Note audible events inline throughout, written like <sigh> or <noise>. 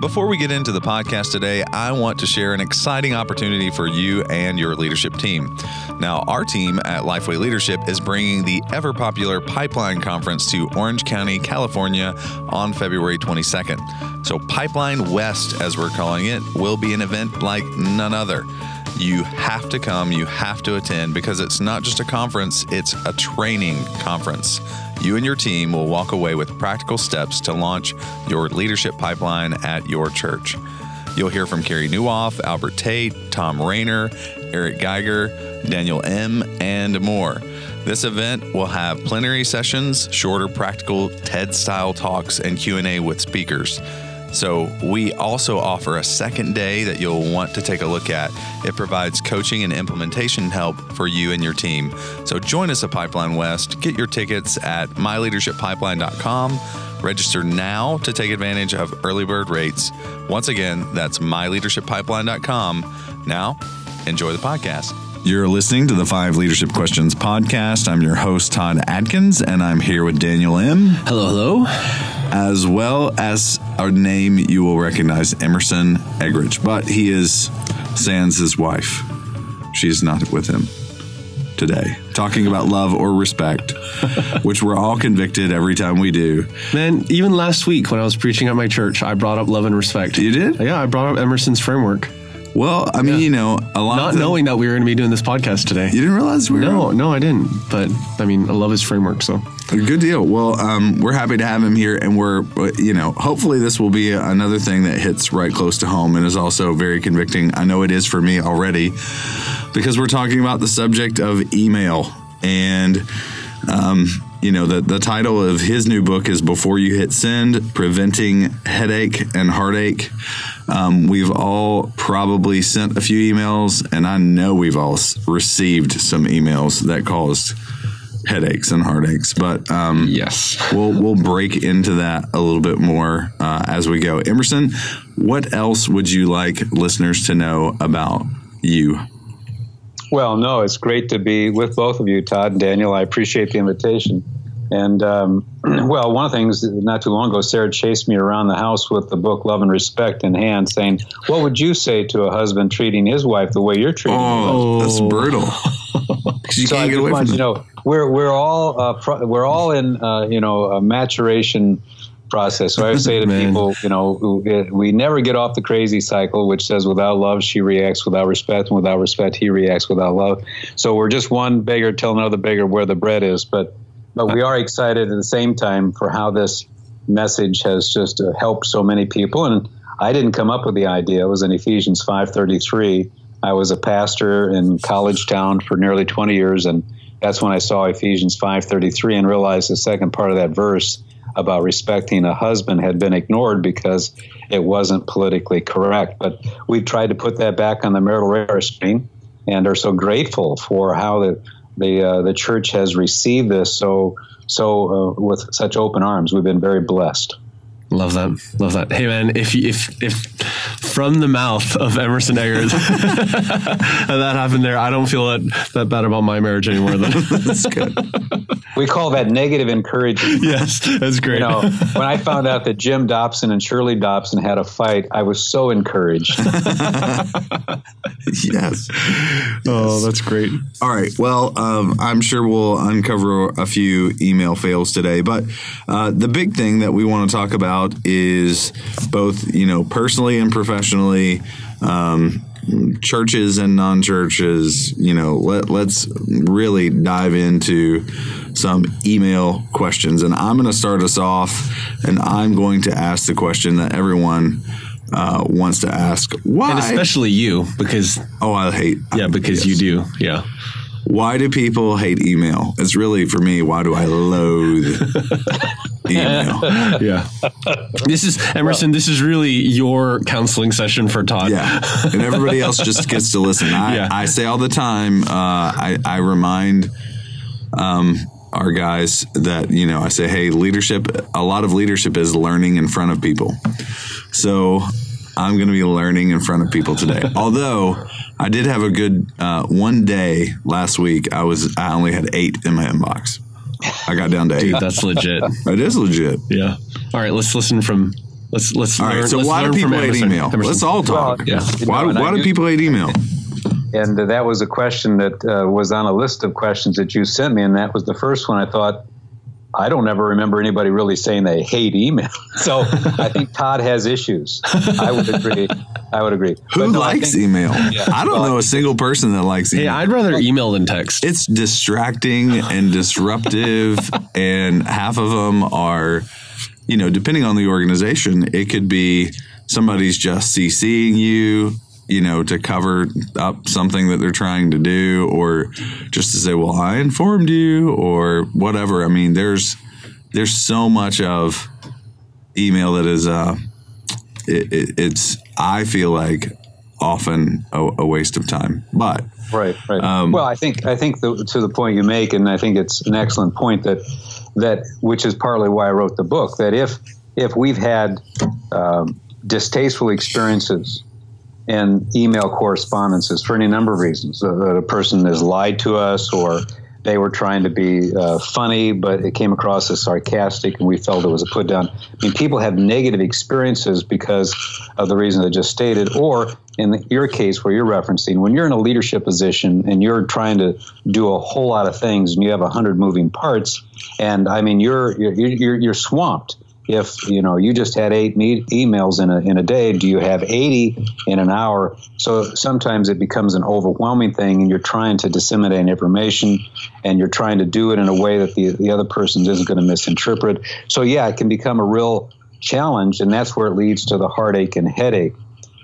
Before we get into the podcast today, I want to share an exciting opportunity for you and your leadership team. Now, our team at Lifeway Leadership is bringing the ever popular Pipeline Conference to Orange County, California on February 22nd. So, Pipeline West, as we're calling it, will be an event like none other. You have to come, you have to attend because it's not just a conference, it's a training conference. You and your team will walk away with practical steps to launch your leadership pipeline at your church. You'll hear from Carey Nieuwhof, Albert Tate, Thom Rainer, Eric Geiger, Daniel Im, and more. This event will have plenary sessions, shorter practical TED-style talks, and Q&A with speakers. So, we also offer a second day that you'll want to take a look at. It provides coaching and implementation help for you and your team. So, join us at Pipeline West. Get your tickets at myleadershippipeline.com. Register now to take advantage of early bird rates. Once again, that's myleadershippipeline.com. Now, enjoy the podcast. You're listening to the Five Leadership Questions podcast. I'm your host, Todd Adkins, and I'm here with Daniel Im. Hello, hello. As well as our name, you will recognize Emerson Eggerichs, but he is Sans his wife. She's not with him today, talking about love or respect, <laughs> which we're all convicted every time we do. Man, even last week when I was preaching at my church, I brought up love and respect. You did? Yeah, I brought up Emerson's framework. Well, I mean, Yeah. you know, a lot Not them- knowing that we were going to be doing this podcast today. You didn't realize we were No, no, I didn't. But I mean, I love his framework. So Good deal. Well, um, we're happy to have him here, and we're, you know, hopefully this will be another thing that hits right close to home and is also very convicting. I know it is for me already because we're talking about the subject of email. And, um, you know, the, the title of his new book is Before You Hit Send Preventing Headache and Heartache. Um, we've all probably sent a few emails, and I know we've all received some emails that caused headaches and heartaches. But um, yes, <laughs> we'll we'll break into that a little bit more uh, as we go. Emerson, what else would you like listeners to know about you? Well, no, it's great to be with both of you, Todd and Daniel. I appreciate the invitation. And um, <clears throat> well, one of the things not too long ago, Sarah chased me around the house with the book Love and Respect in hand, saying, "What would you say to a husband treating his wife the way you're treating?" your? Oh, that's brutal. <laughs> you so I can't get away want from you know we're we're all uh, pro- we're all in uh, you know a maturation process. So I would <laughs> say to people, you know, we never get off the crazy cycle, which says without love she reacts without respect, and without respect he reacts without love. So we're just one beggar telling another beggar where the bread is. But but we are excited at the same time for how this message has just uh, helped so many people. And I didn't come up with the idea; it was in Ephesians five thirty three. I was a pastor in College Town for nearly 20 years, and that's when I saw Ephesians 5:33 and realized the second part of that verse about respecting a husband had been ignored because it wasn't politically correct. But we've tried to put that back on the marital radar screen, and are so grateful for how the the uh, the church has received this so so uh, with such open arms. We've been very blessed. Love that, love that. Hey, man, if you- if if from the mouth of Emerson Eggerichs <laughs> that happened there, I don't feel that that bad about my marriage anymore. Then <laughs> That's good. We call that negative encouragement. yes, that's great. You know, when I found out that Jim Dobson and Shirley Dobson had a fight, I was so encouraged. <laughs> yes. oh, that's great. All right. Well, um, I'm sure we'll uncover a few email fails today, but uh, the big thing that we want to talk about is both, you know, personally and professionally, um, churches and non-churches. You know, let let's really dive into some email questions, and I'm going to start us off, and I'm going to ask the question that everyone. Uh, wants to ask why? And especially you, because oh, I hate. yeah, because you do. Yeah. Why do people hate email? It's really for me. Why do I loathe <laughs> email? <laughs> Yeah. this is Emerson. this is really your counseling session for Todd. Yeah, and everybody else just gets to listen. I, Yeah. I say all the time. Uh, I I remind um, our guys that you know I say, hey, leadership. A lot of leadership is learning in front of people. So I'm going to be learning in front of people today. <laughs> Although I did have a good uh, one day last week. I was I only had eight in my inbox. I got down to eight. Dude, that's legit. <laughs> It is legit. Yeah. All right, let's listen from Let's let's All learn. right. So let's why do people hate Emerson. email? Emerson. Let's all talk. Well, yeah. Why, know, why do do- people hate email? And uh, that was a question that uh, was on a list of questions that you sent me, and that was the first one. I thought, I don't ever remember anybody really saying they hate email. <laughs> So I think Todd has issues. I would agree. I would agree. Who But no, I likes think- email? I don't know a single person that likes email. Hey, I'd rather email than text. it's distracting and disruptive, and half of them are, you know, depending on the organization, it could be somebody's just CCing you, you know, to cover up something that they're trying to do, or just to say, "Well, I informed you," or whatever. I mean, there's there's so much of email that is, uh, it, it, it's I feel like often a, a waste of time, but. Right, right. Um, well, I think I think the, to the point you make, and I think it's an excellent point that that which is partly why I wrote the book. That if if we've had um, distasteful experiences in email correspondences for any number of reasons, that a person has lied to us or they were trying to be uh, funny, but it came across as sarcastic, and we felt it was a put down. I mean, people have negative experiences because of the reason I just stated, or in your case where you're referencing, when you're in a leadership position and you're trying to do a whole lot of things and you have a hundred moving parts, and I mean, you're you're you're, you're swamped. If you know you just had eight me- emails in a in a day, do you have eighty in an hour? So sometimes it becomes an overwhelming thing, and you're trying to disseminate information, and you're trying to do it in a way that the the other person isn't going to misinterpret. So yeah, it can become a real challenge, and that's where it leads to the heartache and headache.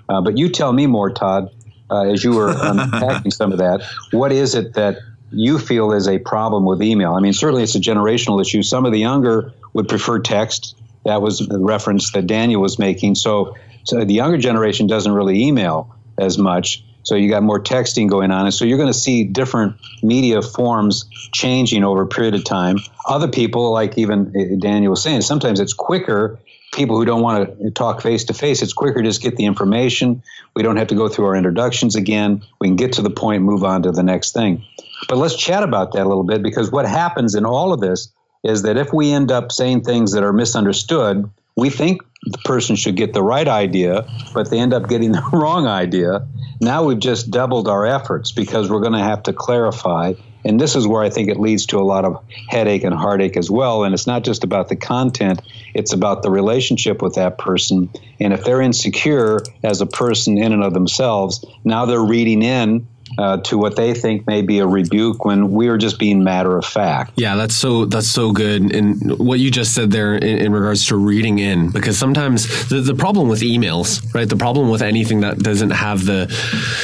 Uh, but you tell me more, Todd, uh, as you were <laughs> unpacking some of that. What is it that you feel is a problem with email? I mean, certainly it's a generational issue. Some of the younger would prefer text. That was the reference that Daniel was making. So, so the younger generation doesn't really email as much. So you got more texting going on, and so you're going to see different media forms changing over a period of time. Other people, like even uh, Daniel was saying, sometimes it's quicker people who don't want to talk face to face, it's quicker to just get the information. We don't have to go through our introductions again. We can get to the point, move on to the next thing. But let's chat about that a little bit because what happens in all of this is that if we end up saying things that are misunderstood, we think the person should get the right idea, but they end up getting <laughs> the wrong idea. Now we've just doubled our efforts because we're going to have to clarify. And this is where I think it leads to a lot of headache and heartache as well. And it's not just about the content, it's about the relationship with that person. And if they're insecure as a person in and of themselves, now they're reading in uh, to what they think may be a rebuke when we are just being matter of fact. Yeah, that's so that's so good. And what you just said there in, in regards to reading in, because sometimes the, the problem with emails, right? The problem with anything that doesn't have the,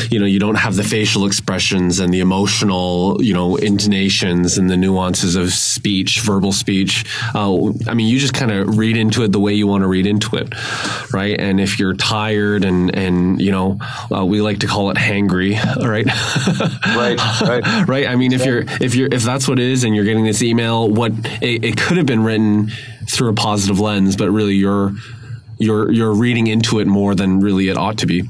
you know, you don't have the facial expressions and the emotional, you know, intonations and the nuances of speech, verbal speech. Uh, I mean, you just kind of read into it the way you want to read into it, right? And if you're tired and and you know, uh, we like to call it hangry, <laughs> right? <laughs> Right, right. right i mean if you're if you're if that's what it is and you're getting this email what it, it could have been written through a positive lens but really you're you're you're reading into it more than really it ought to be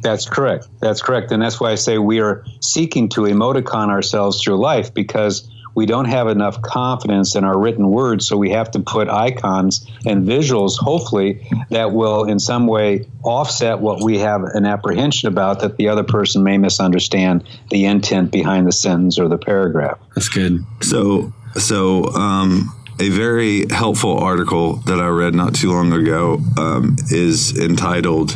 That's correct. That's correct. And that's why I say we are seeking to emoticon ourselves through life because we don't have enough confidence in our written words. So we have to put icons and visuals, hopefully, that will in some way offset what we have an apprehension about that the other person may misunderstand the intent behind the sentence or the paragraph. that's good So, so um, a very helpful article that I read not too long ago um, is entitled,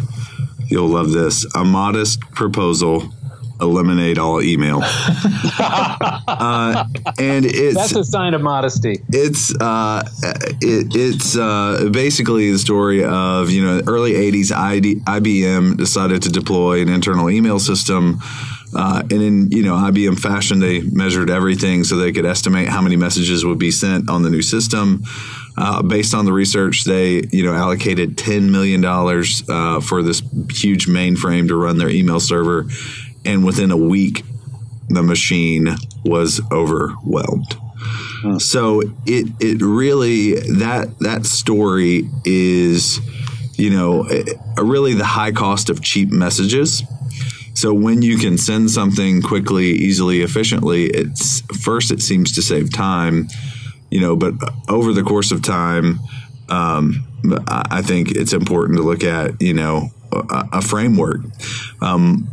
"You'll love this: A Modest Proposal." Eliminate all email, <laughs> uh, and it's That's a sign of modesty. it's uh, it, it's uh, basically the story of you know early 80s ID, IBM decided to deploy an internal email system uh, and in you know IBM fashion they measured everything so they could estimate how many messages would be sent on the new system. Uh, based on the research they you know allocated 10 million dollars uh, for this huge mainframe to run their email server and within a week the machine was overwhelmed. So it it really that that story is you know really the high cost of cheap messages. So when you can send something quickly easily efficiently it's first it seems to save time you know but over the course of time um, I think it's important to look at, you know, a, a framework um,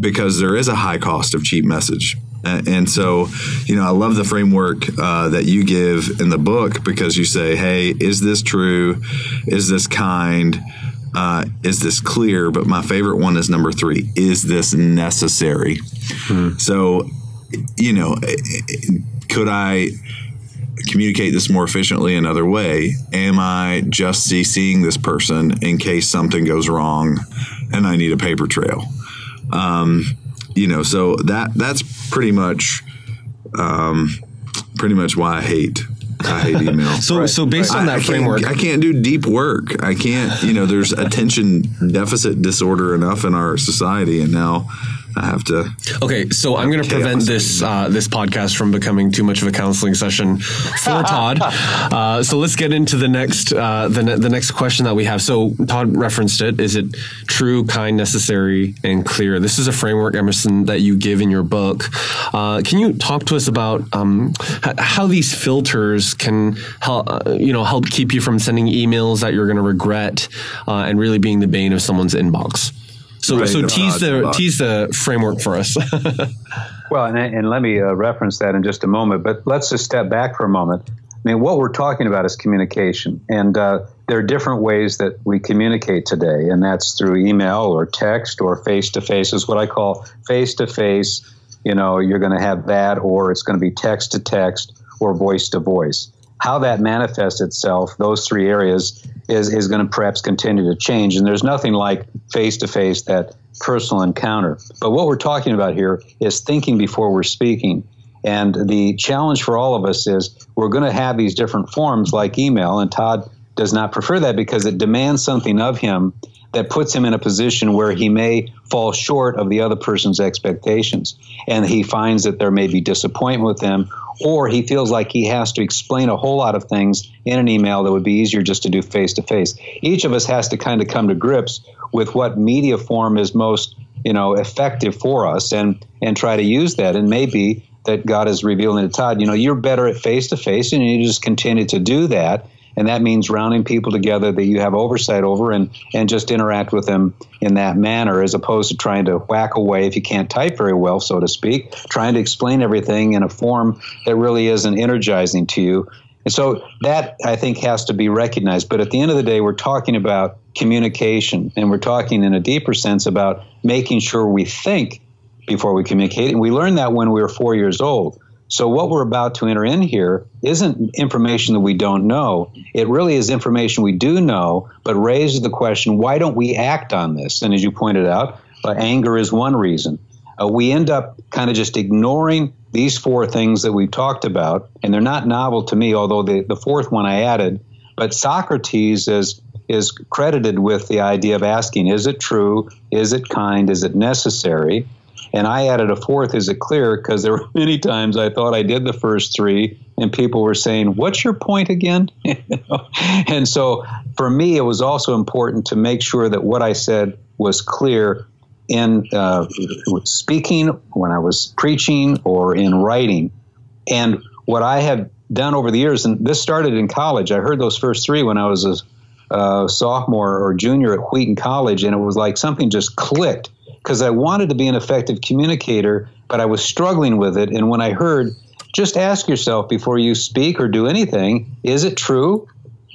because there is a high cost of cheap message. And so, you know, I love the framework uh, that you give in the book because you say, hey, is this true? Is this kind? Uh, is this clear? But my favorite one is number three is this necessary? Hmm. So, you know, could I communicate this more efficiently another way? Am I just CCing this person in case something goes wrong and I need a paper trail? Um, you know, so that that's pretty much um, pretty much why I hate I hate <laughs> email. so, right. so based on that I, framework, I can't do deep work. I can't, you know, there's attention deficit disorder enough in our society, and now I have to. Okay, so I'm going to prevent this uh, this podcast from becoming too much of a counseling session for <laughs> Todd. Uh, so let's get into the next uh, the ne- the next question that we have. So Todd referenced it. Is it true, kind, necessary, and clear? This is a framework, Emerson, that you give in your book. Uh, can you talk to us about um, how these filters can help uh, you know help keep you from sending emails that you're going to regret uh, and really being the bane of someone's inbox? So, right. so tease the tease the framework for us. <laughs> well, and, and, let me uh, reference that in just a moment. But let's just step back for a moment. I mean, what we're talking about is communication, and uh, there are different ways that we communicate today, and that's through email or text or face to face. Is what I call face to face. You know, you're going to have that, or it's going to be text to text or voice to voice how that manifests itself, those three areas, is, is going to perhaps continue to change. And there's nothing like face to face, that personal encounter. But what we're talking about here is thinking before we're speaking. And the challenge for all of us is we're going to have these different forms like email, and Todd does not prefer that because it demands something of him that puts him in a position where he may fall short of the other person's expectations. And he finds that there may be disappointment with him, or he feels like he has to explain a whole lot of things in an email that would be easier just to do face to face. Each of us has to kind of come to grips with what media form is most, you know, effective for us and and try to use that. And maybe that God is revealing to Todd, you know, you're better at face to face and you just continue to do that and that means rounding people together that you have oversight over and and just interact with them in that manner as opposed to trying to whack away if you can't type very well so to speak trying to explain everything in a form that really isn't energizing to you. And so that i think has to be recognized. But at the end of the day we're talking about communication and we're talking in a deeper sense about making sure we think before we communicate. And we learned that when we were 4 years old so, what we're about to enter in here isn't information that we don't know. It really is information we do know, but raises the question why don't we act on this? And as you pointed out, uh, anger is one reason. Uh, we end up kind of just ignoring these four things that we've talked about, and they're not novel to me, although the, the fourth one I added. But Socrates is is credited with the idea of asking, is it true? Is it kind? Is it necessary? And I added a fourth, is it clear? Because there were <laughs> many times I thought I did the first three, and people were saying, What's your point again? <laughs> and so for me, it was also important to make sure that what I said was clear in uh, speaking, when I was preaching, or in writing. And what I have done over the years, and this started in college, I heard those first three when I was a uh, sophomore or junior at Wheaton College, and it was like something just clicked because I wanted to be an effective communicator, but I was struggling with it. And when I heard, just ask yourself before you speak or do anything is it true?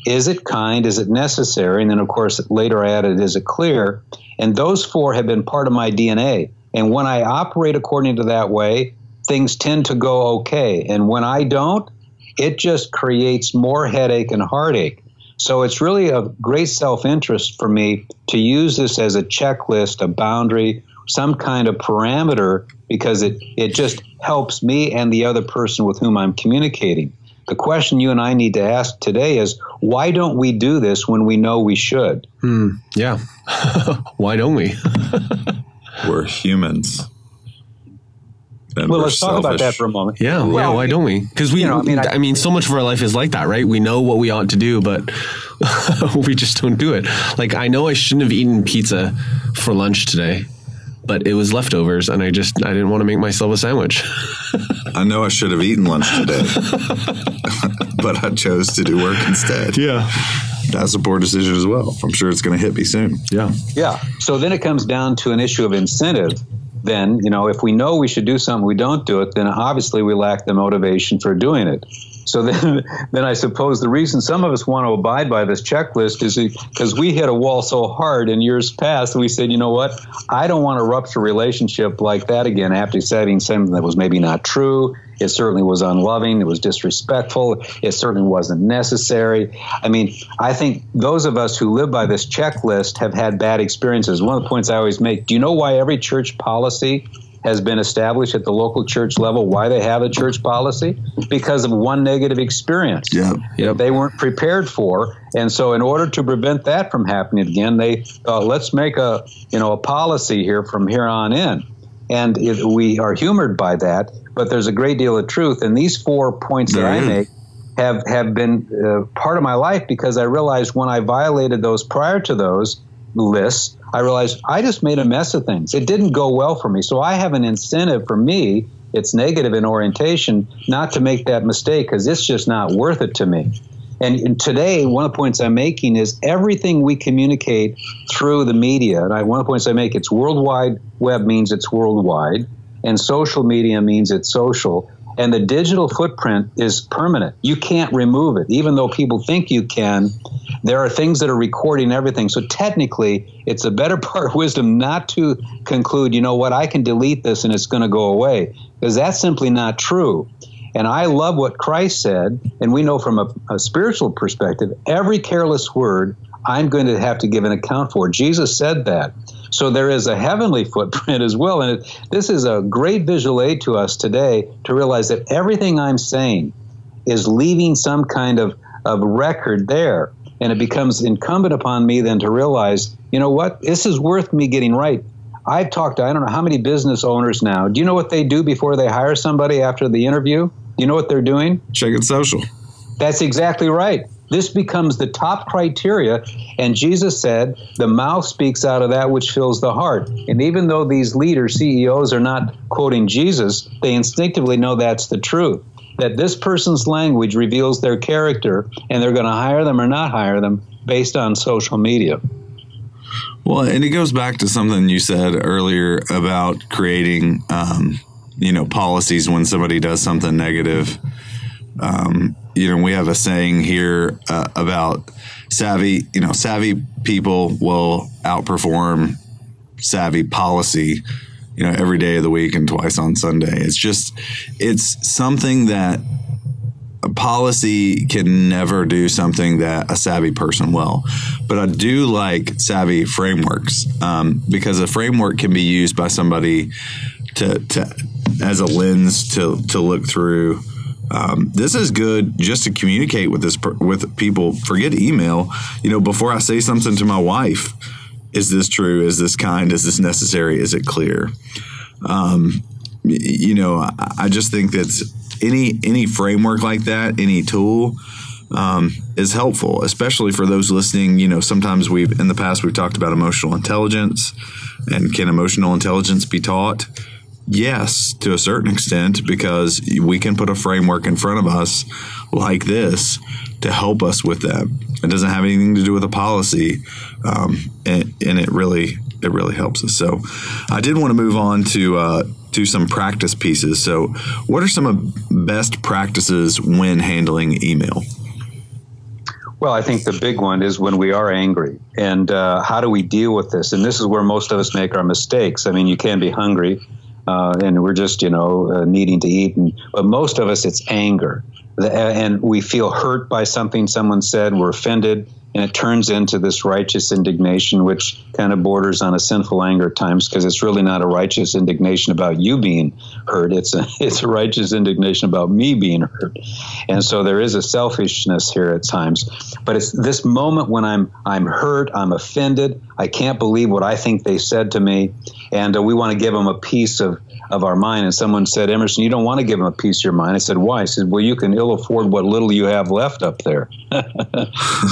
Is it kind? Is it necessary? And then, of course, later I added, is it clear? And those four have been part of my DNA. And when I operate according to that way, things tend to go okay. And when I don't, it just creates more headache and heartache. So it's really a great self interest for me to use this as a checklist, a boundary, some kind of parameter, because it, it just helps me and the other person with whom I'm communicating. The question you and I need to ask today is why don't we do this when we know we should? Hmm, yeah. <laughs> why don't we? <laughs> We're humans well, let's selfish. talk about that for a moment. Yeah, well, yeah. Why don't we? Because we, you know, I, mean, I, I, mean, so much of our life is like that, right? We know what we ought to do, but <laughs> we just don't do it. Like I know I shouldn't have eaten pizza for lunch today, but it was leftovers, and I just I didn't want to make myself a sandwich. I know I should have eaten lunch today, <laughs> but I chose to do work instead. Yeah. that's a poor decision as well. I'm sure it's going to hit me soon. Yeah. Yeah. So then it comes down to an issue of incentive. Then, you know, if we know we should do something, we don't do it, then obviously we lack the motivation for doing it. So then, <laughs> then I suppose the reason some of us want to abide by this checklist is because we hit a wall so hard in years past. We said, you know what, I don't want to rupture a relationship like that again after saying something that was maybe not true. It certainly was unloving. It was disrespectful. It certainly wasn't necessary. I mean, I think those of us who live by this checklist have had bad experiences. One of the points I always make do you know why every church policy has been established at the local church level why they have a church policy? Because of one negative experience yeah. Yep. they weren't prepared for. And so in order to prevent that from happening again they thought let's make a you know a policy here from here on in. And it, we are humored by that but there's a great deal of truth. And these four points that i make have have been uh, part of my life because i realized when i violated those prior to those lists I realized I just made a mess of things. It didn't go well for me. So I have an incentive for me, it's negative in orientation, not to make that mistake because it's just not worth it to me. And, and, today, one of the points I'm making is everything we communicate through the media. And I, one of the points I make, it's worldwide web means it's worldwide, and social media means it's social. And the digital footprint is permanent. You can't remove it, even though people think you can. There are things that are recording everything. So technically, it's a better <laughs> part of wisdom not to conclude, you know what, I can delete this and it's going to go away, because that's simply not true. And I love what Christ said, and we know from a, a spiritual perspective, every careless word I'm going to have to give an account for. Jesus said that. So there is a heavenly footprint as well. And it, this is a great visual aid to us today to realize that everything I'm saying is leaving some kind of, of record there. And it becomes incumbent upon me then to realize, you know what, this is worth me getting right. I've talked to I don't know how many business owners now. Do you know what they do before they hire somebody after the interview? Do you know what they're doing? Checking social. That's exactly right. This becomes the top criteria. And Jesus said, the mouth speaks out of that which fills the heart. And even though these leaders, CEOs, are not quoting Jesus, they instinctively know that's the truth. That this person's language reveals their character, and they're going to hire them or not hire them based on social media. Well, and it goes back to something you said earlier about creating, um, you know, policies when somebody does something negative. Um, you know, we have a saying here uh, about savvy, you know, savvy people will outperform savvy policy, you know, every day of the week and twice on Sunday. It's just, it's something that a policy can never do something that a savvy person will. But I do like savvy frameworks um, because a framework can be used by somebody to, to as a lens to to look through um, this is good just to communicate with this with people. Forget email. You know, before I say something to my wife, is this true? Is this kind? Is this necessary? Is it clear? Um, you know, I, I, just think that any any framework like that, any tool. Um, is helpful, especially for those listening. You know, sometimes we've in the past we've talked about emotional intelligence, and can emotional intelligence be taught? Yes, to a certain extent, because we can put a framework in front of us like this to help us with that. It doesn't have anything to do with a policy, um, and, and, it really it really helps us. So, I did want to move on to uh, to some practice pieces. So, what are some of best practices when handling email? Well, I think the big one is when we are angry, and uh, how do we deal with this? And this is where most of us make our mistakes. I mean, you can be hungry uh, and we're just you know uh, needing to eat. And but most of us, it's anger, and we feel hurt by something someone said. We're offended, and it turns into this righteous indignation, which kind of borders on a sinful anger at times, because it's really not a righteous indignation about you being hurt. It's a <laughs> it's a righteous indignation about me being hurt, and so there is a selfishness here at times. But it's this moment when I'm I'm hurt, I'm offended, I can't believe what I think they said to me, and uh, we want to give them a piece of of our mind. And someone said, Emerson, you don't want to give them a piece of your mind. I said, why? I said, well, you can ill afford what little you have left up there. <laughs>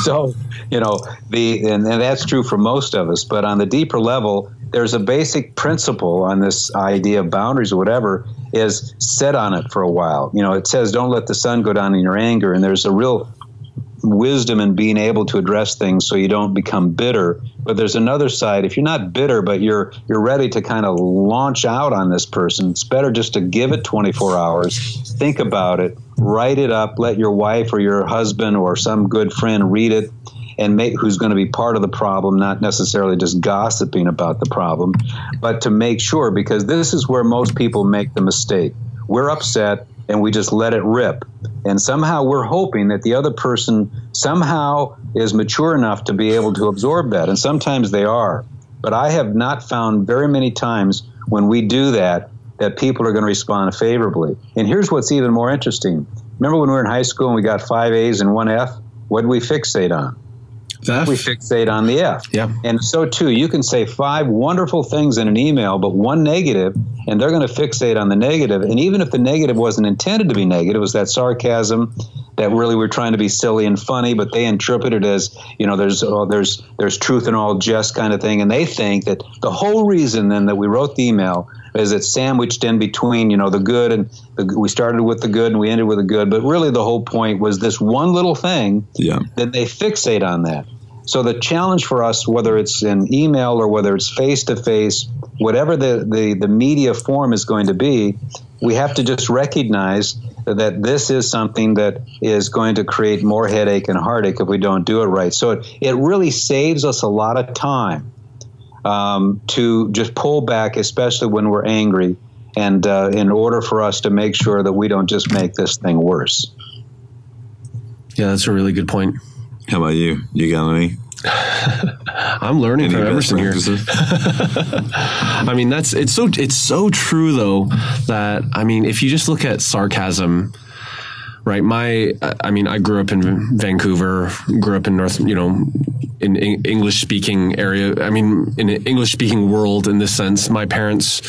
so, you know, the and, and that's true for most of us. But on the deeper level, there's a basic principle on this idea of boundaries or whatever is set on it for a while. You know, it says don't let the sun go down in your anger, and there's a real wisdom in being able to address things so you don't become bitter. But there's another side. If you're not bitter, but you're you're ready to kind of launch out on this person, it's better just to give it 24 hours, think about it, write it up, let your wife or your husband or some good friend read it and make who's going to be part of the problem, not necessarily just gossiping about the problem, but to make sure because this is where most people make the mistake. We're upset and we just let it rip. And somehow we're hoping that the other person somehow is mature enough to be able to absorb that. And sometimes they are. But I have not found very many times when we do that that people are going to respond favorably. And here's what's even more interesting. Remember when we were in high school and we got five A's and one F? What did we fixate on? F. We fixate on the F. Yeah. And so too, you can say five wonderful things in an email, but one negative, and they're going to fixate on the negative. And even if the negative wasn't intended to be negative, it was that sarcasm that really we're trying to be silly and funny, but they interpret it as you know there's oh, there's there's truth in all jest kind of thing, and they think that the whole reason then that we wrote the email is it sandwiched in between you know the good and the, we started with the good and we ended with the good, but really the whole point was this one little thing Yeah. that they fixate on that. So the challenge for us, whether it's in email or whether it's face to face, whatever the, the, the media form is going to be, we have to just recognize that this is something that is going to create more headache and heartache if we don't do it right. So it, it really saves us a lot of time um, to just pull back, especially when we're angry, and uh, in order for us to make sure that we don't just make this thing worse. Yeah, that's a really good point. How about you? You got any? <laughs> I'm learning Any from best Emerson here. <laughs> I mean, that's it's so it's so true though that I mean, if you just look at sarcasm, right? My, I mean, I grew up in Vancouver, grew up in North, you know, in English speaking area. I mean, in an English speaking world in this sense. My parents,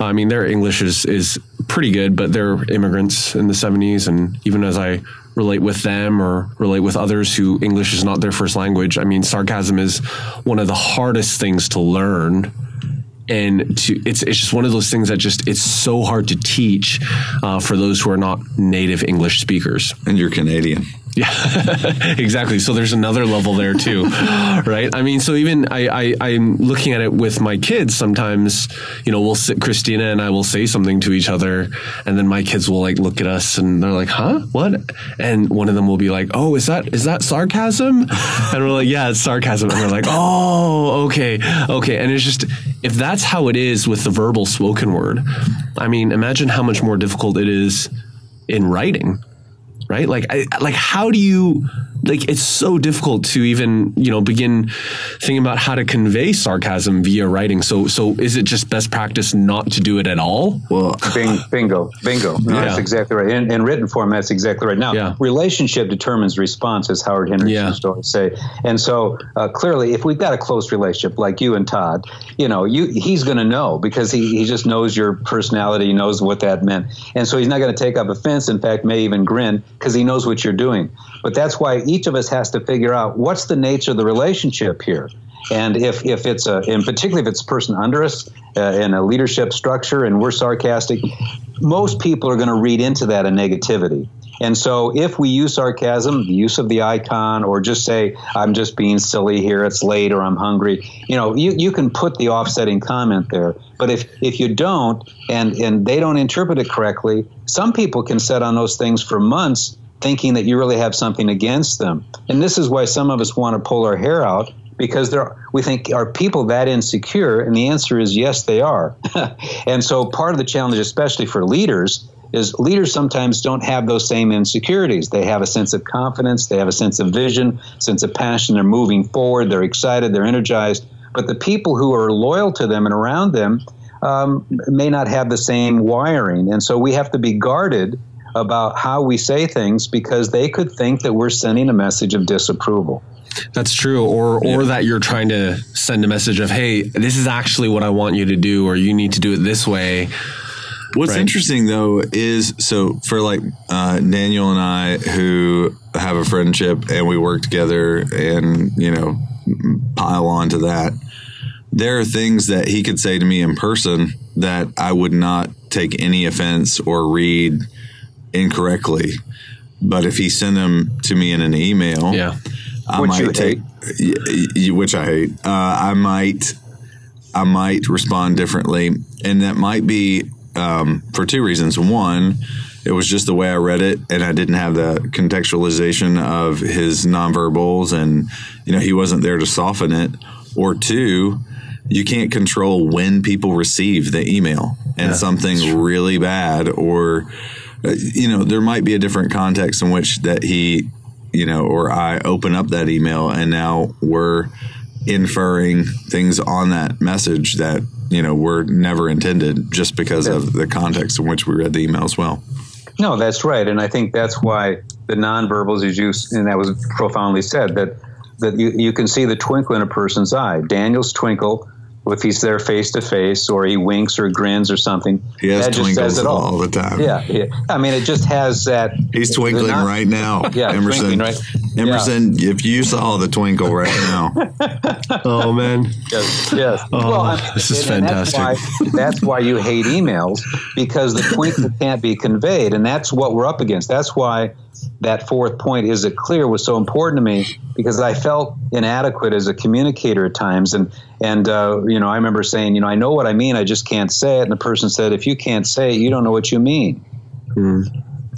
I mean, their English is is pretty good, but they're immigrants in the '70s, and even as I relate with them or relate with others who English is not their first language. I mean, sarcasm is one of the hardest things to learn. And to it's it's just one of those things that just it's so hard to teach uh, for those who are not native English speakers. and you're Canadian. Yeah, <laughs> exactly. So there's another level there too, <laughs> right? I mean, so even I, I I'm looking at it with my kids. Sometimes, you know, we'll sit Christina and I will say something to each other, and then my kids will like look at us and they're like, "Huh? What?" And one of them will be like, "Oh, is that is that sarcasm?" And we're like, "Yeah, it's sarcasm." And we're like, <laughs> "Oh, okay, okay." And it's just if that's how it is with the verbal spoken word, I mean, imagine how much more difficult it is in writing right? Like I, like how do you like it's so difficult to even you know begin thinking about how to convey sarcasm via writing so so is it just best practice not to do it at all Well, Bing, bingo, bingo. No, <laughs> Yeah. That's exactly right. In, in written form, that's exactly right. Now, Yeah. relationship determines response, as Howard Hendricks Yeah. used to always say. And so, uh, clearly, if we've got a close relationship like you and Todd, you know, you he's going to know because he, he just knows your personality, knows what that meant, and so he's not going to take up offense. In fact, may even grin because he knows what you're doing. But that's why each of us has to figure out what's the nature of the relationship here. And if, if it's a, in particularly if it's a person under us uh, in a leadership structure and we're sarcastic, most people are going to read into that a negativity. And so if we use sarcasm, the use of the icon, or just say, I'm just being silly here, it's late, or I'm hungry, you know, you, you can put the offsetting comment there. But if, if you don't and, and they don't interpret it correctly, some people can set on those things for months thinking that you really have something against them. And this is why some of us want to pull our hair out because there we think are people that insecure and the answer is yes they are. <laughs> and so part of the challenge especially for leaders is leaders sometimes don't have those same insecurities. They have a sense of confidence, they have a sense of vision, sense of passion, they're moving forward, they're excited, they're energized. But the people who are loyal to them and around them um, may not have the same wiring. And so we have to be guarded about how we say things because they could think that we're sending a message of disapproval. that's true or or that you're trying to send a message of hey this is actually what i want you to do or you need to do it this way What's Right. interesting though is so for like uh, Daniel and I who have a friendship and we work together and you know pile on to that. There are things that he could say to me in person that I would not take any offense or read incorrectly. but if he sent them to me in an email, Yeah. I Which might take, y- y- which I hate. Uh, I might, I might respond differently, and that might be um, for two reasons. One, it was just the way I read it, and I didn't have the contextualization of his nonverbals, and you know he wasn't there to soften it. Or two, you can't control when people receive the email, and something really bad, or Uh, you know there might be a different context in which that he you know, or I open up that email and now we're inferring things on that message that, you know, were never intended just because of the context in which we read the email as well. No, that's right, and I think that's why the nonverbals is used, and that was profoundly said that that you, you can see the twinkle in a person's eye. Daniel's twinkle, if he's there face to face, or he winks or grins or something. He has that just says it all. all the time. Yeah, yeah. I mean, it just has that. He's the twinkling non- right now. <laughs> Yeah, Emerson. right? Emerson, if you saw the twinkle right now, <laughs> Oh man. Yes, yes. Oh, this is and- and That's why, that's why you hate emails because the twinkle can't be conveyed, and that's what we're up against. That's why that fourth point is it clear was so important to me because I felt inadequate as a communicator at times, and and uh, you know I remember saying, you know, I know what I mean, I just can't say it, and the person said, if you can't say it, you don't know what you mean.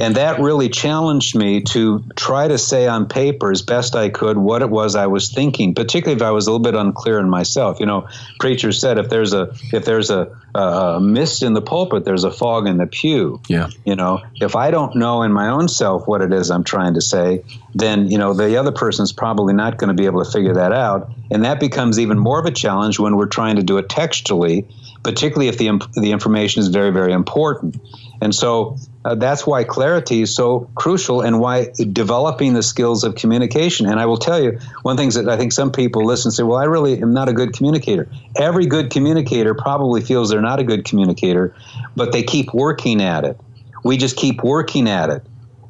And that really challenged me to try to say on paper as best I could what it was I was thinking, particularly if I was a little bit unclear in myself. You know, preacher said if there's a if there's a, a mist in the pulpit, there's a fog in the pew. Yeah. You know, if I don't know in my own self what it is I'm trying to say, then you know the other person's probably not going to be able to figure that out, and that becomes even more of a challenge when we're trying to do it textually, particularly if the imp- the information is very very important. And so uh, that's why clarity is so crucial and why developing the skills of communication. And I will tell you, one thing that I think some people listen and say, well, I really am not a good communicator. Every good communicator probably feels they're not a good communicator, but they keep working at it. We just keep working at it.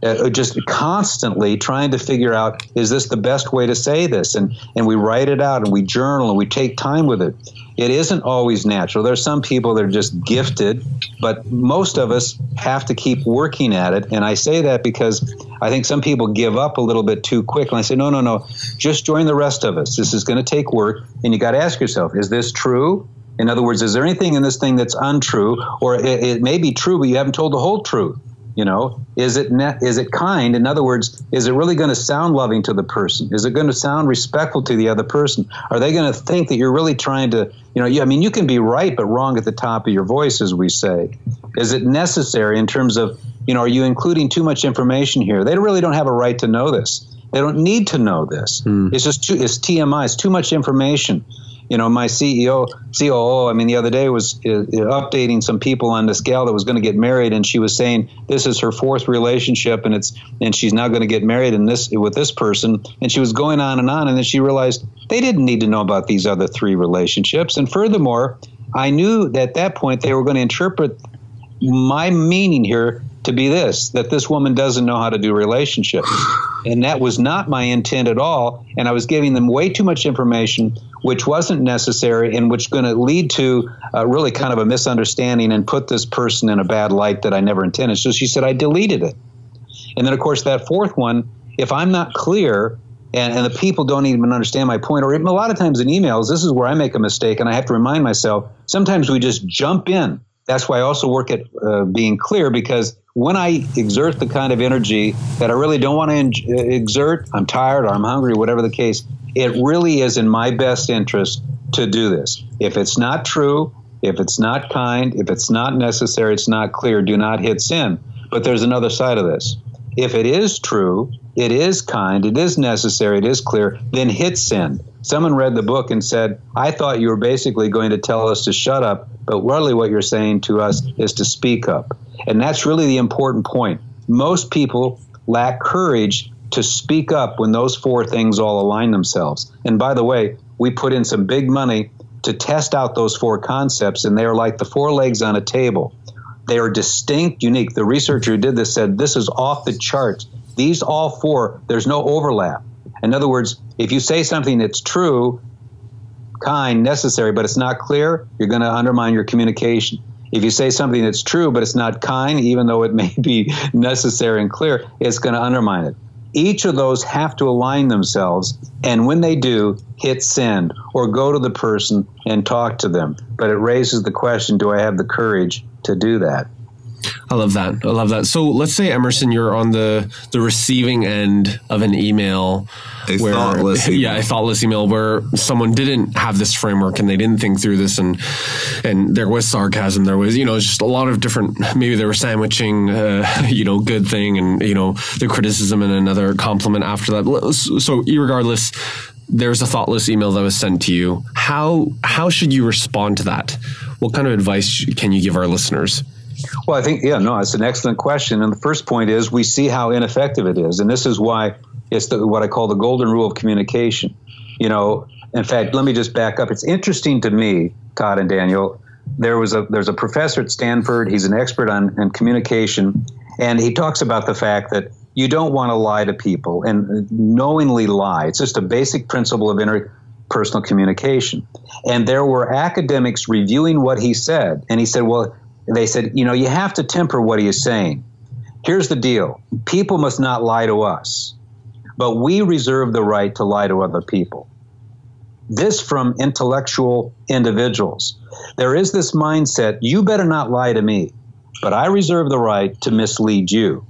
Uh, just constantly trying to figure out is this the best way to say this? And and we write it out and we journal and we take time with it. It isn't always natural. There's some people that are just gifted but most of us have to keep working at it. And i say that because i think some people give up a little bit too quick and i say no no no just join the rest of us. This is going to take work and you got to ask yourself is this true? In other words is there anything in this thing that's untrue? Or it, it may be true but you haven't told the whole truth you know, is it net, is it kind? In other words, is it really going to sound loving to the person? Is it going to sound respectful to the other person? Are they going to think that you're really trying to, you know, you, I mean, you can be right but wrong at the top of your voice, as we say. Is it necessary in terms of, you know, are you including too much information here? They really don't have a right to know this. They don't need to know this. Hmm. It's just too, it's TMI. It's too much information you know, my CEO, COO, I mean, the other day was uh, updating some people on this gal that was going to get married, and she was saying this is her fourth relationship, and it's and she's now going to get married in this with this person, and she was going on and on, and then she realized they didn't need to know about these other three relationships, and furthermore, I knew that at that point they were going to interpret my meaning here to be this that this woman doesn't know how to do relationships. And that was not my intent at all. And I was giving them way too much information, which wasn't necessary and which going to lead to uh, really kind of a misunderstanding and put this person in a bad light that I never intended. So she said, I deleted it. And then, of course, that fourth one, if I'm not clear, and, and the people don't even understand my point, or even a lot of times in emails, this is where I make a mistake, and I have to remind myself. Sometimes we just jump in. That's why I also work at uh, being clear because when I exert the kind of energy that I really don't want to en- exert, I'm tired or I'm hungry, whatever the case, it really is in my best interest to do this. If it's not true, if it's not kind, if it's not necessary, it's not clear, do not hit sin. But there's another side of this. If it is true, it is kind, it is necessary, it is clear, then hit send. Someone read the book and said, I thought you were basically going to tell us to shut up, but really what you're saying to us is to speak up. And that's really the important point. Most people lack courage to speak up when those four things all align themselves. And by the way, we put in some big money to test out those four concepts, and they are like the four legs on a table. They are distinct, unique. The researcher who did this said this is off the charts. These all four, there's no overlap. In other words, if you say something that's true, kind, necessary, but it's not clear, you're going to undermine your communication. If you say something that's true, but it's not kind, even though it <laughs> may be necessary and clear, it's going to undermine it. Each of those have to align themselves, and when they do, hit send or go to the person and talk to them. But it raises the question do I have the courage to do that? I love that. I love that. So let's say Emerson, you're on the the receiving end of an email, A where thoughtless <laughs> email. yeah, a thoughtless email where someone didn't have this framework and they didn't think through this, and and there was sarcasm, there was you know just a lot of different. Maybe they were sandwiching, uh, <laughs> you know, good thing and you know the criticism and another compliment after that. So regardless. There's a thoughtless email that was sent to you. How how should you respond to that? What kind of advice can you give our listeners? Well, I think, yeah, no, it's an excellent question. And the first point is we see how ineffective it is. And this is why it's the, what I call the golden rule of communication. You know, in fact, let me just back up. It's interesting to me, Todd and Daniel. There was a there's a professor at Stanford. He's an expert on, on communication, and he talks about the fact that you don't want to lie to people and knowingly lie. It's just a basic principle of interpersonal communication. And there were academics reviewing what he said, and he said, "Well, they said, you know, you have to temper what he is saying. Here's the deal people must not lie to us, but we reserve the right to lie to other people. This from intellectual individuals. There is this mindset you better not lie to me, but I reserve the right to mislead you.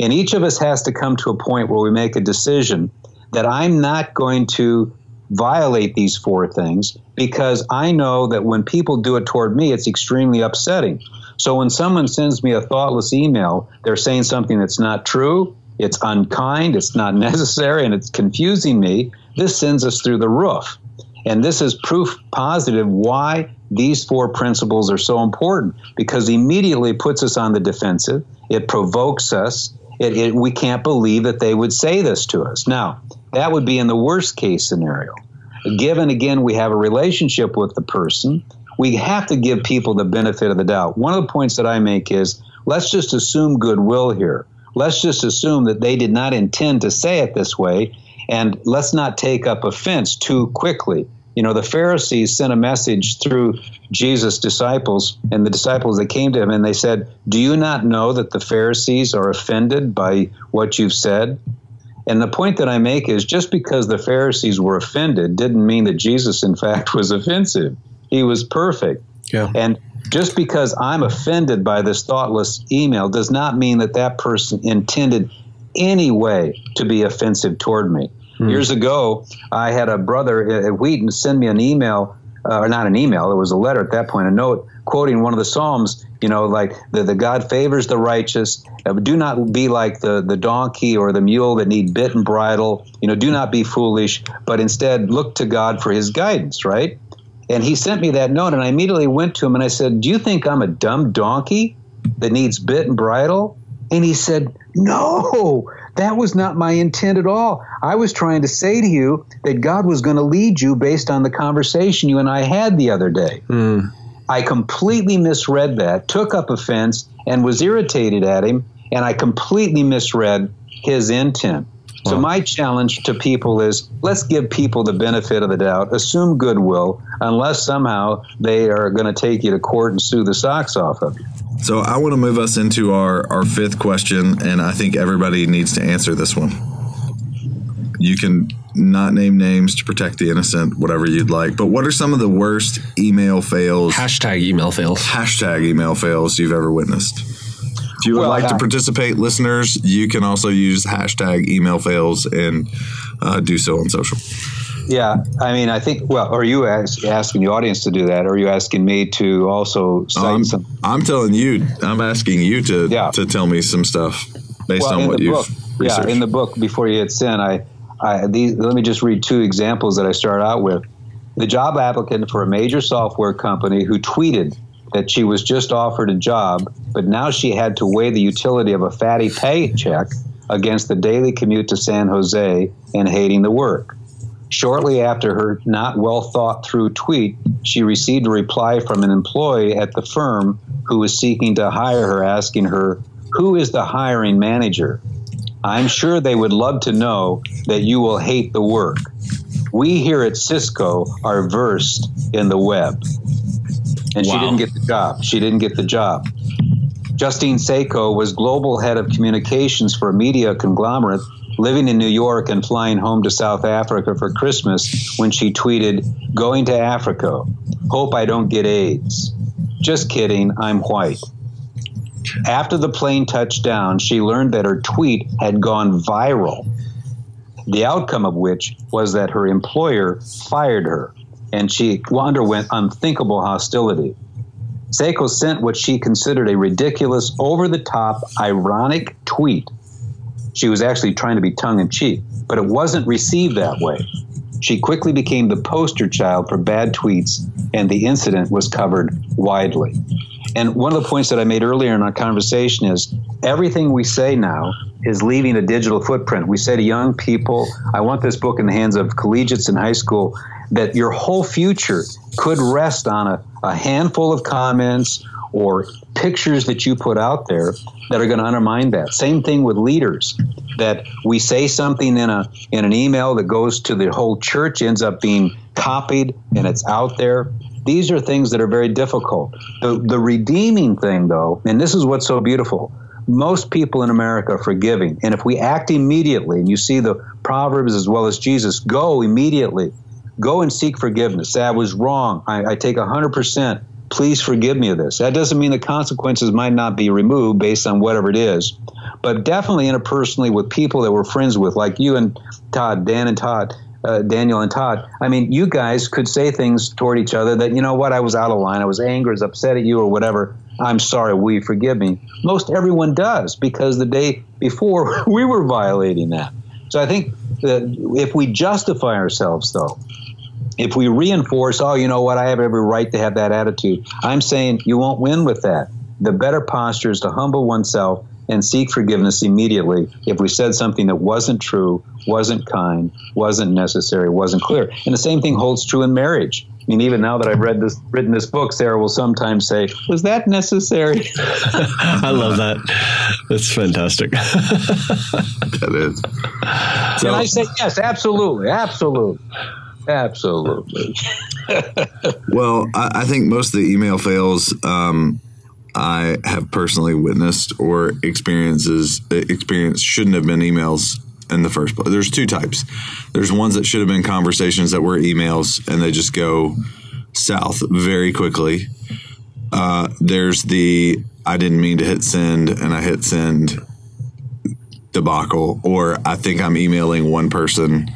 And each of us has to come to a point where we make a decision that I'm not going to violate these four things because I know that when people do it toward me, it's extremely upsetting. So when someone sends me a thoughtless email, they're saying something that's not true, it's unkind, it's not <laughs> necessary, and it's confusing me. This sends us through the roof. And this is proof positive why these four principles are so important because immediately puts us on the defensive. It provokes us. It, it, we can't believe that they would say this to us. Now, that would be in the worst case scenario. Given again, we have a relationship with the person, we have to give people the benefit of the doubt. One of the points that I make is let's just assume goodwill here. Let's just assume that they did not intend to say it this way, and let's not take up offense too quickly. You know, the Pharisees sent a message through Jesus' disciples and the disciples that came to him, and they said, Do you not know that the Pharisees are offended by what you've said? And the point that I make is just because the Pharisees were offended didn't mean that Jesus, in fact, <laughs> was offensive. He was perfect. Yeah. And just because I'm offended by this thoughtless email does not mean that that person intended any way to be offensive toward me. Hmm. Years ago, I had a brother at Wheaton send me an email, uh, or not an email, it was a letter at that point, a note quoting one of the Psalms, you know, like the, the God favors the righteous. Uh, do not be like the, the donkey or the mule that need bit and bridle. You know, do not be foolish, but instead look to God for his guidance, right? And he sent me that note, and I immediately went to him and I said, Do you think I'm a dumb donkey that needs bit and bridle? And he said, No, that was not my intent at all. I was trying to say to you that God was going to lead you based on the conversation you and I had the other day. Mm. I completely misread that, took up offense, and was irritated at him, and I completely misread his intent. So my challenge to people is let's give people the benefit of the doubt, assume goodwill, unless somehow they are going to take you to court and sue the socks off of you. So I want to move us into our, our fifth question, and I think everybody needs to answer this one. You can not name names to protect the innocent, whatever you'd like. But what are some of the worst email fails, Hashtag email fails. hashtag email fails you've ever witnessed? If you would Well, like to participate, listeners, you can also use hashtag email fails and uh, do so on social. Yeah, I mean, I think. Well, are you as, asking the audience to do that? Or are you asking me to also cite I'm, some? I'm telling you, I'm asking you to Yeah. to tell me some stuff based well, on what you've book, researched. yeah, in the book before you hit send, I, I these, let me just read two examples that I start out with. The job applicant for a major software company who tweeted that she was just offered a job, but now she had to weigh the utility of a fatty paycheck against the daily commute to San Jose and hating the work. Shortly after her not well thought through tweet, she received a reply from an employee at the firm who was seeking to hire her, asking her, Who is the hiring manager? I'm sure they would love to know that you will hate the work. We here at Cisco are versed in the web. And wow. she didn't get the job. She didn't get the job. Justine Sacco was global head of communications for a media conglomerate living in New York and flying home to South Africa for Christmas when she tweeted, Going to Africa. Hope I don't get AIDS. Just kidding, I'm white. After the plane touched down, she learned that her tweet had gone viral, the outcome of which was that her employer fired her and she underwent unthinkable hostility. Sacco sent what she considered a ridiculous, over the top, ironic tweet. She was actually trying to be tongue in cheek, but it wasn't received that way. She quickly became the poster child for bad tweets, and the incident was covered widely. And one of the points that I made earlier in our conversation is everything we say now is leaving a digital footprint. We say to young people, I want this book in the hands of collegiates in high school that your whole future could rest on a, a handful of comments or pictures that you put out there that are going to undermine that. Same thing with leaders that we say something in a in an email that goes to the whole church ends up being copied and it's out there. These are things that are very difficult. The the redeeming thing though, and this is what's so beautiful. Most people in America are forgiving. And if we act immediately, and you see the Proverbs as well as Jesus, go immediately Go and seek forgiveness. I was wrong. I, I take 100%. Please forgive me of this. That doesn't mean the consequences might not be removed based on whatever it is, but definitely interpersonally with people that we're friends with, like you and Todd, Dan and Todd. Uh, Daniel and Todd. I mean, you guys could say things toward each other that, you know what, I was out of line, I was angry, I was upset at you, or whatever. I'm sorry, you forgive me? Most everyone does because the day before <laughs> we were violating that. So I think that if we justify ourselves, though, if we reinforce, oh, you know what, I have every right to have that attitude, I'm saying you won't win with that. The better posture is to humble oneself and seek forgiveness immediately if we said something that wasn't true, wasn't kind, wasn't necessary, wasn't clear. And the same thing holds true in marriage. I mean, even now that I've read this, written this book, Sarah will sometimes say, "Was that necessary?" <laughs> I love that. That's fantastic. <laughs> that is. So, and I say, yes, absolutely, absolutely. Absolutely. <laughs> well, I, I, think most of the email fails um, I have personally witnessed or experiences experience shouldn't have been emails in the first place. There's two types. There's ones that should have been conversations that were emails and they just go south very quickly. Uh, there's the I didn't mean to hit send and I hit send debacle, or I think I'm emailing one person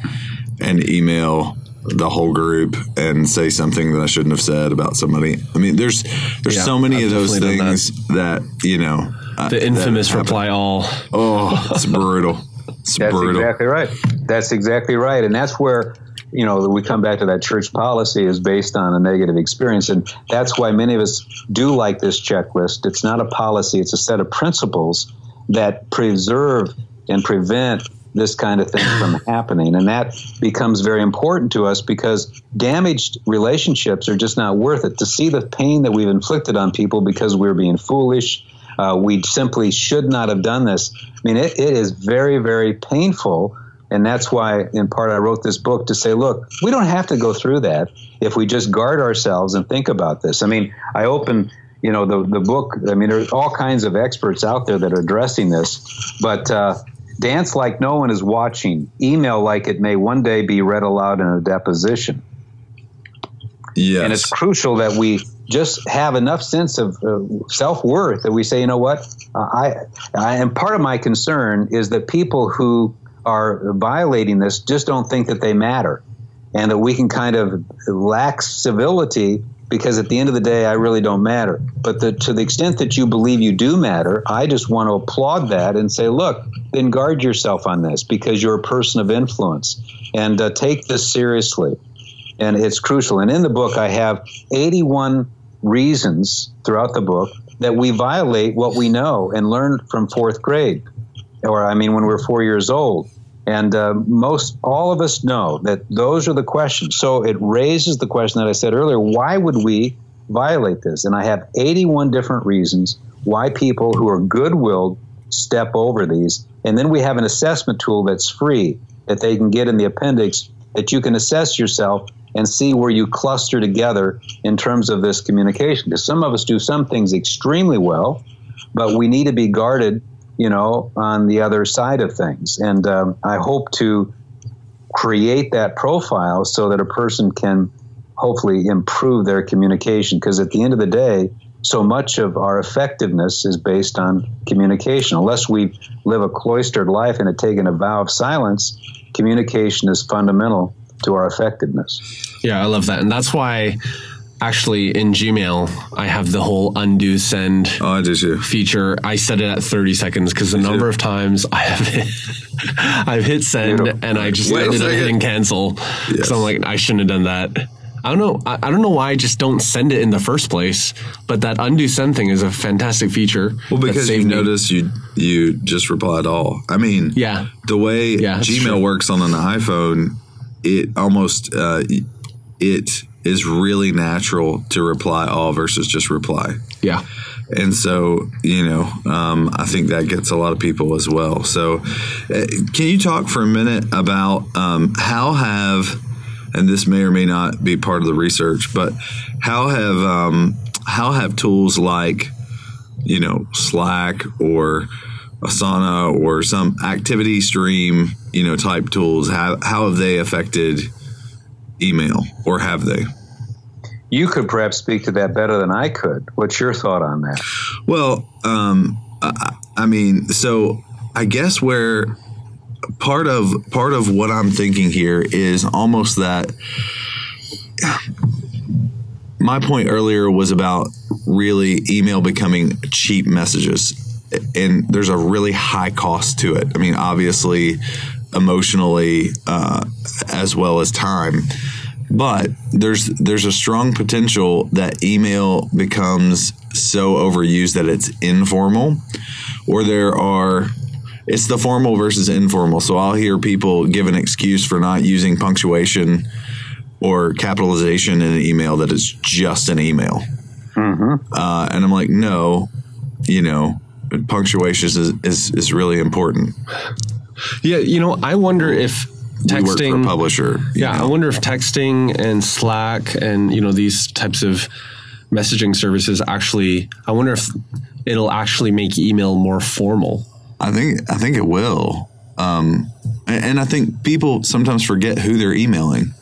and email the whole group and say something that I shouldn't have said about somebody. I mean, there's there's yeah, so many I've of those things that. that. you know the infamous reply all. Oh, it's brutal. It's that's brutal. exactly right. That's exactly right, and that's where you know we come back to that church policy is based on a negative experience, and that's why many of us do like this checklist. It's not a policy; it's a set of principles that preserve and prevent this kind of thing from <sighs> happening. And that becomes very important to us because damaged relationships are just not worth it. To see the pain that we've inflicted on people because we're being foolish, uh, we simply should not have done this. I mean, it, it is very, very painful. And that's why, in part, I wrote this book to say, look, we don't have to go through that if we just guard ourselves and think about this. I mean, I open you know the the book i mean there's all kinds of experts out there that are addressing this but uh, Dance like no one is watching. Email like it may one day be read aloud in a deposition. Yes. And it's crucial that we just have enough sense of uh, self worth that we say, you know what, uh, I, I, and part of my concern is that people who are violating this just don't think that they matter, and that we can kind of lack civility because at the end of the day, I really don't matter. But the, to the extent that you believe you do matter, I just want to applaud that and say, look, then guard yourself on this because you're a person of influence and uh, take this seriously. And it's crucial. And in the book, I have 81 reasons throughout the book that we violate what we know and learn from fourth grade, or I mean, when we're four years old. And uh, most all of us know that those are the questions. So it raises the question that I said earlier why would we violate this? And I have 81 different reasons why people who are good willed step over these. And then we have an assessment tool that's free that they can get in the appendix that you can assess yourself and see where you cluster together in terms of this communication. Because some of us do some things extremely well, but we need to be guarded, you know, on the other side of things. And um, I hope to create that profile so that a person can hopefully improve their communication. Because at the end of the day, so much of our effectiveness is based on communication. Unless we live a cloistered life and have taken a vow of silence, communication is fundamental to our effectiveness. Yeah, I love that. And that's why actually in Gmail, I have the whole undo send Oh, I do too. feature. I set it at 30 seconds because the number of times I have hit, <laughs> I've hit send Beautiful. and I just Wait ended up hitting cancel. Yes. So I'm like, I shouldn't have done that. I don't know. I, I don't know why I just don't send it in the first place. But that undo send thing is a fantastic feature. Well, because you noticed you you just replied all. I mean, Yeah. the way Yeah, Gmail works on an iPhone, it almost uh, it is really natural to reply all versus just reply. Yeah. And so, you know, um, I think that gets a lot of people as well. So, uh, can you talk for a minute about um, how have, and this may or may not be part of the research, but how have um, how have tools like, you know, Slack or Asana or some activity stream, you know, type tools, how how have they affected email, or have they? You could perhaps speak to that better than I could. What's your thought on that? Well, um, I, I mean, so I guess where part of part of what I'm thinking here is almost that. My point earlier was about really email becoming cheap messages, and there's a really high cost to it. I mean, obviously, emotionally uh, as well as time. But there's there's a strong potential that email becomes so overused that it's informal or there are it's the formal versus informal. So i'll hear people give an excuse for not using punctuation or capitalization in an email that is just an email. Uh, and i'm like no you know punctuation is, is, is really important Yeah. You know, I wonder if we for a texting. publisher you Yeah, I wonder if texting and Slack and you know these types of messaging services actually. I wonder if it'll actually make email more formal. I think I think it will. Um, and, and I think people sometimes forget who they're emailing.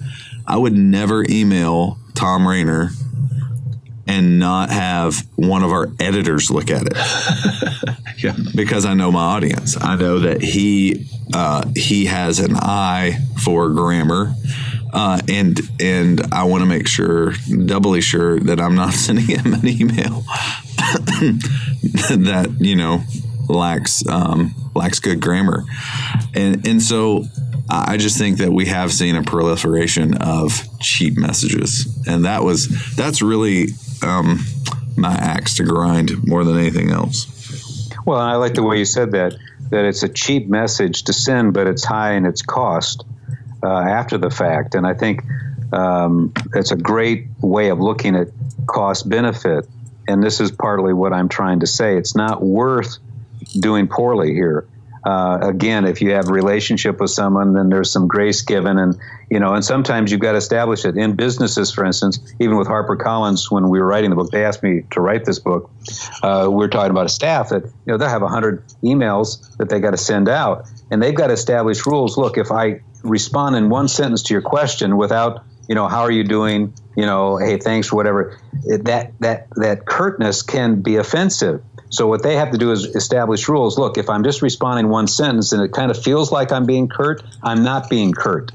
I would never email Thom Rainer and not have one of our editors look at it <laughs> Yeah. because I know my audience. I know that he uh, he has an eye for grammar, uh, and and I want to make sure, doubly sure, that I'm not <laughs> sending him an email <coughs> that you know lacks um, lacks good grammar, and and so. I I just think that we have seen a proliferation of cheap messages, and that was that's really um, my axe to grind more than anything else. Well, I like the way you said that, that it's a cheap message to send, but it's high in its cost uh, after the fact. And I think um, it's a great way of looking at cost benefit. And this is partly what I'm trying to say. It's not worth doing poorly here. Uh, again, if you have a relationship with someone, then there's some grace given, and you know, and sometimes you've got to establish it in businesses. For instance, even with HarperCollins, when we were writing the book, they asked me to write this book. Uh, we are talking about a staff that you know they'll have hundred emails that they got to send out, and they've got to establish rules. Look, if I respond in one sentence to your question without you know how are you doing you know hey thanks whatever that that that curtness can be offensive so what they have to do is establish rules. Look if i'm just responding one sentence and it kind of feels like i'm being curt i'm not being curt.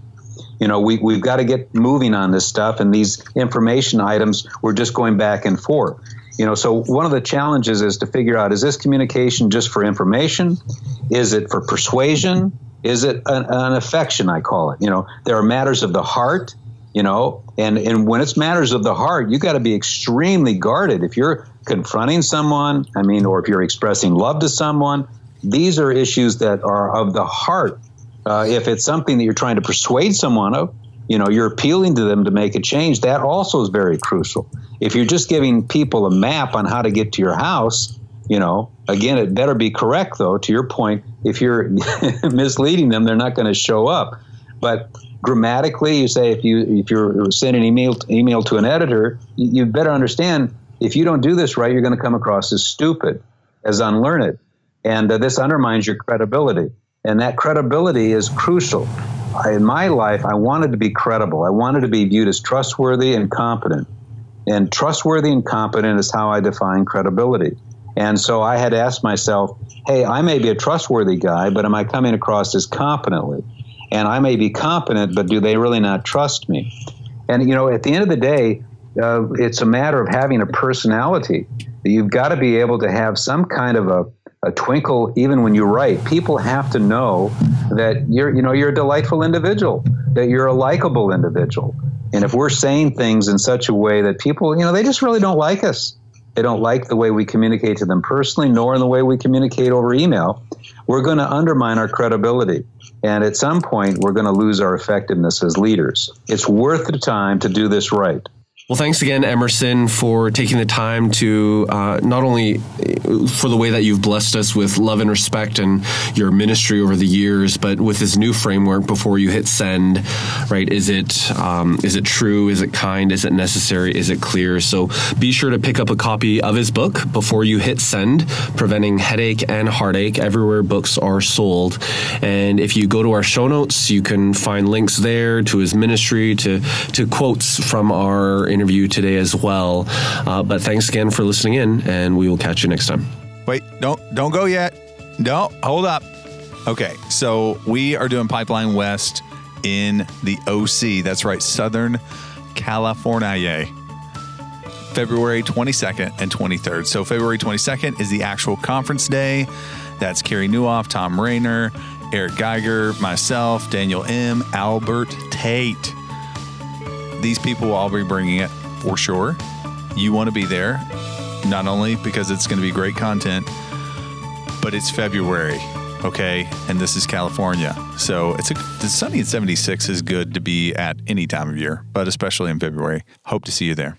You know we, we've got to get moving on this stuff and these information items we're just going back and forth. You know so one of the challenges is to figure out is this communication just for information? Is it for persuasion? Is it an, an affection i call it? You know there are matters of the heart you know and and when it's matters of the heart you got to be extremely guarded. If you're confronting someone i mean or if you're expressing love to someone these are issues that are of the heart. Uh, if it's something that you're trying to persuade someone of you know you're appealing to them to make a change that also is very crucial. If you're just giving people a map on how to get to your house you know again it better be correct though to your point if you're <laughs> misleading them they're not going to show up. But grammatically, you say if you if you're sending an email email to an editor, you, you better understand if you don't do this right, you're going to come across as stupid, as unlearned, and uh, this undermines your credibility. And that credibility is crucial. I, in my life, I wanted to be credible. I wanted to be viewed as trustworthy and competent. And trustworthy and competent is how I define credibility. And so I had asked myself, hey, I may be a trustworthy guy, but am I coming across as competently? And I may be competent, but do they really not trust me? And, you know, at the end of the day, uh, it's a matter of having a personality. You've got to be able to have some kind of a, a twinkle even when you write. People have to know that you're, you know, you're a delightful individual, that you're a likable individual. And if we're saying things in such a way that people, you know, they just really don't like us. They don't like the way we communicate to them personally, nor in the way we communicate over email. We're going to undermine our credibility. And at some point, we're going to lose our effectiveness as leaders. It's worth the time to do this right. Well, thanks again, Emerson, for taking the time to uh, not only for the way that you've blessed us with love and respect and your ministry over the years, but with this new framework before you hit send, right? Is it um, is it true? Is it kind? Is it necessary? Is it clear? So be sure to pick up a copy of his book before you hit send, preventing headache and heartache everywhere books are sold. And if you go to our show notes, you can find links there to his ministry, to to quotes from our interview today as well. Uh, but thanks again for listening in, and we will catch you next time. Wait, don't don't go yet. No, hold up. Okay, so we are doing Pipeline West in the OC. That's right, Southern California. February 22nd and 23rd. So February 22nd is the actual conference day. That's Carey Nieuwhof, Thom Rainer, Eric Geiger, myself, Daniel Im, Albert Tate these people will all be bringing it for sure. You want to be there, not only because it's going to be great content, but it's February, okay? And this is California. So it's, a, sunny at 76 is good to be at any time of year, but especially in February. Hope to see you there.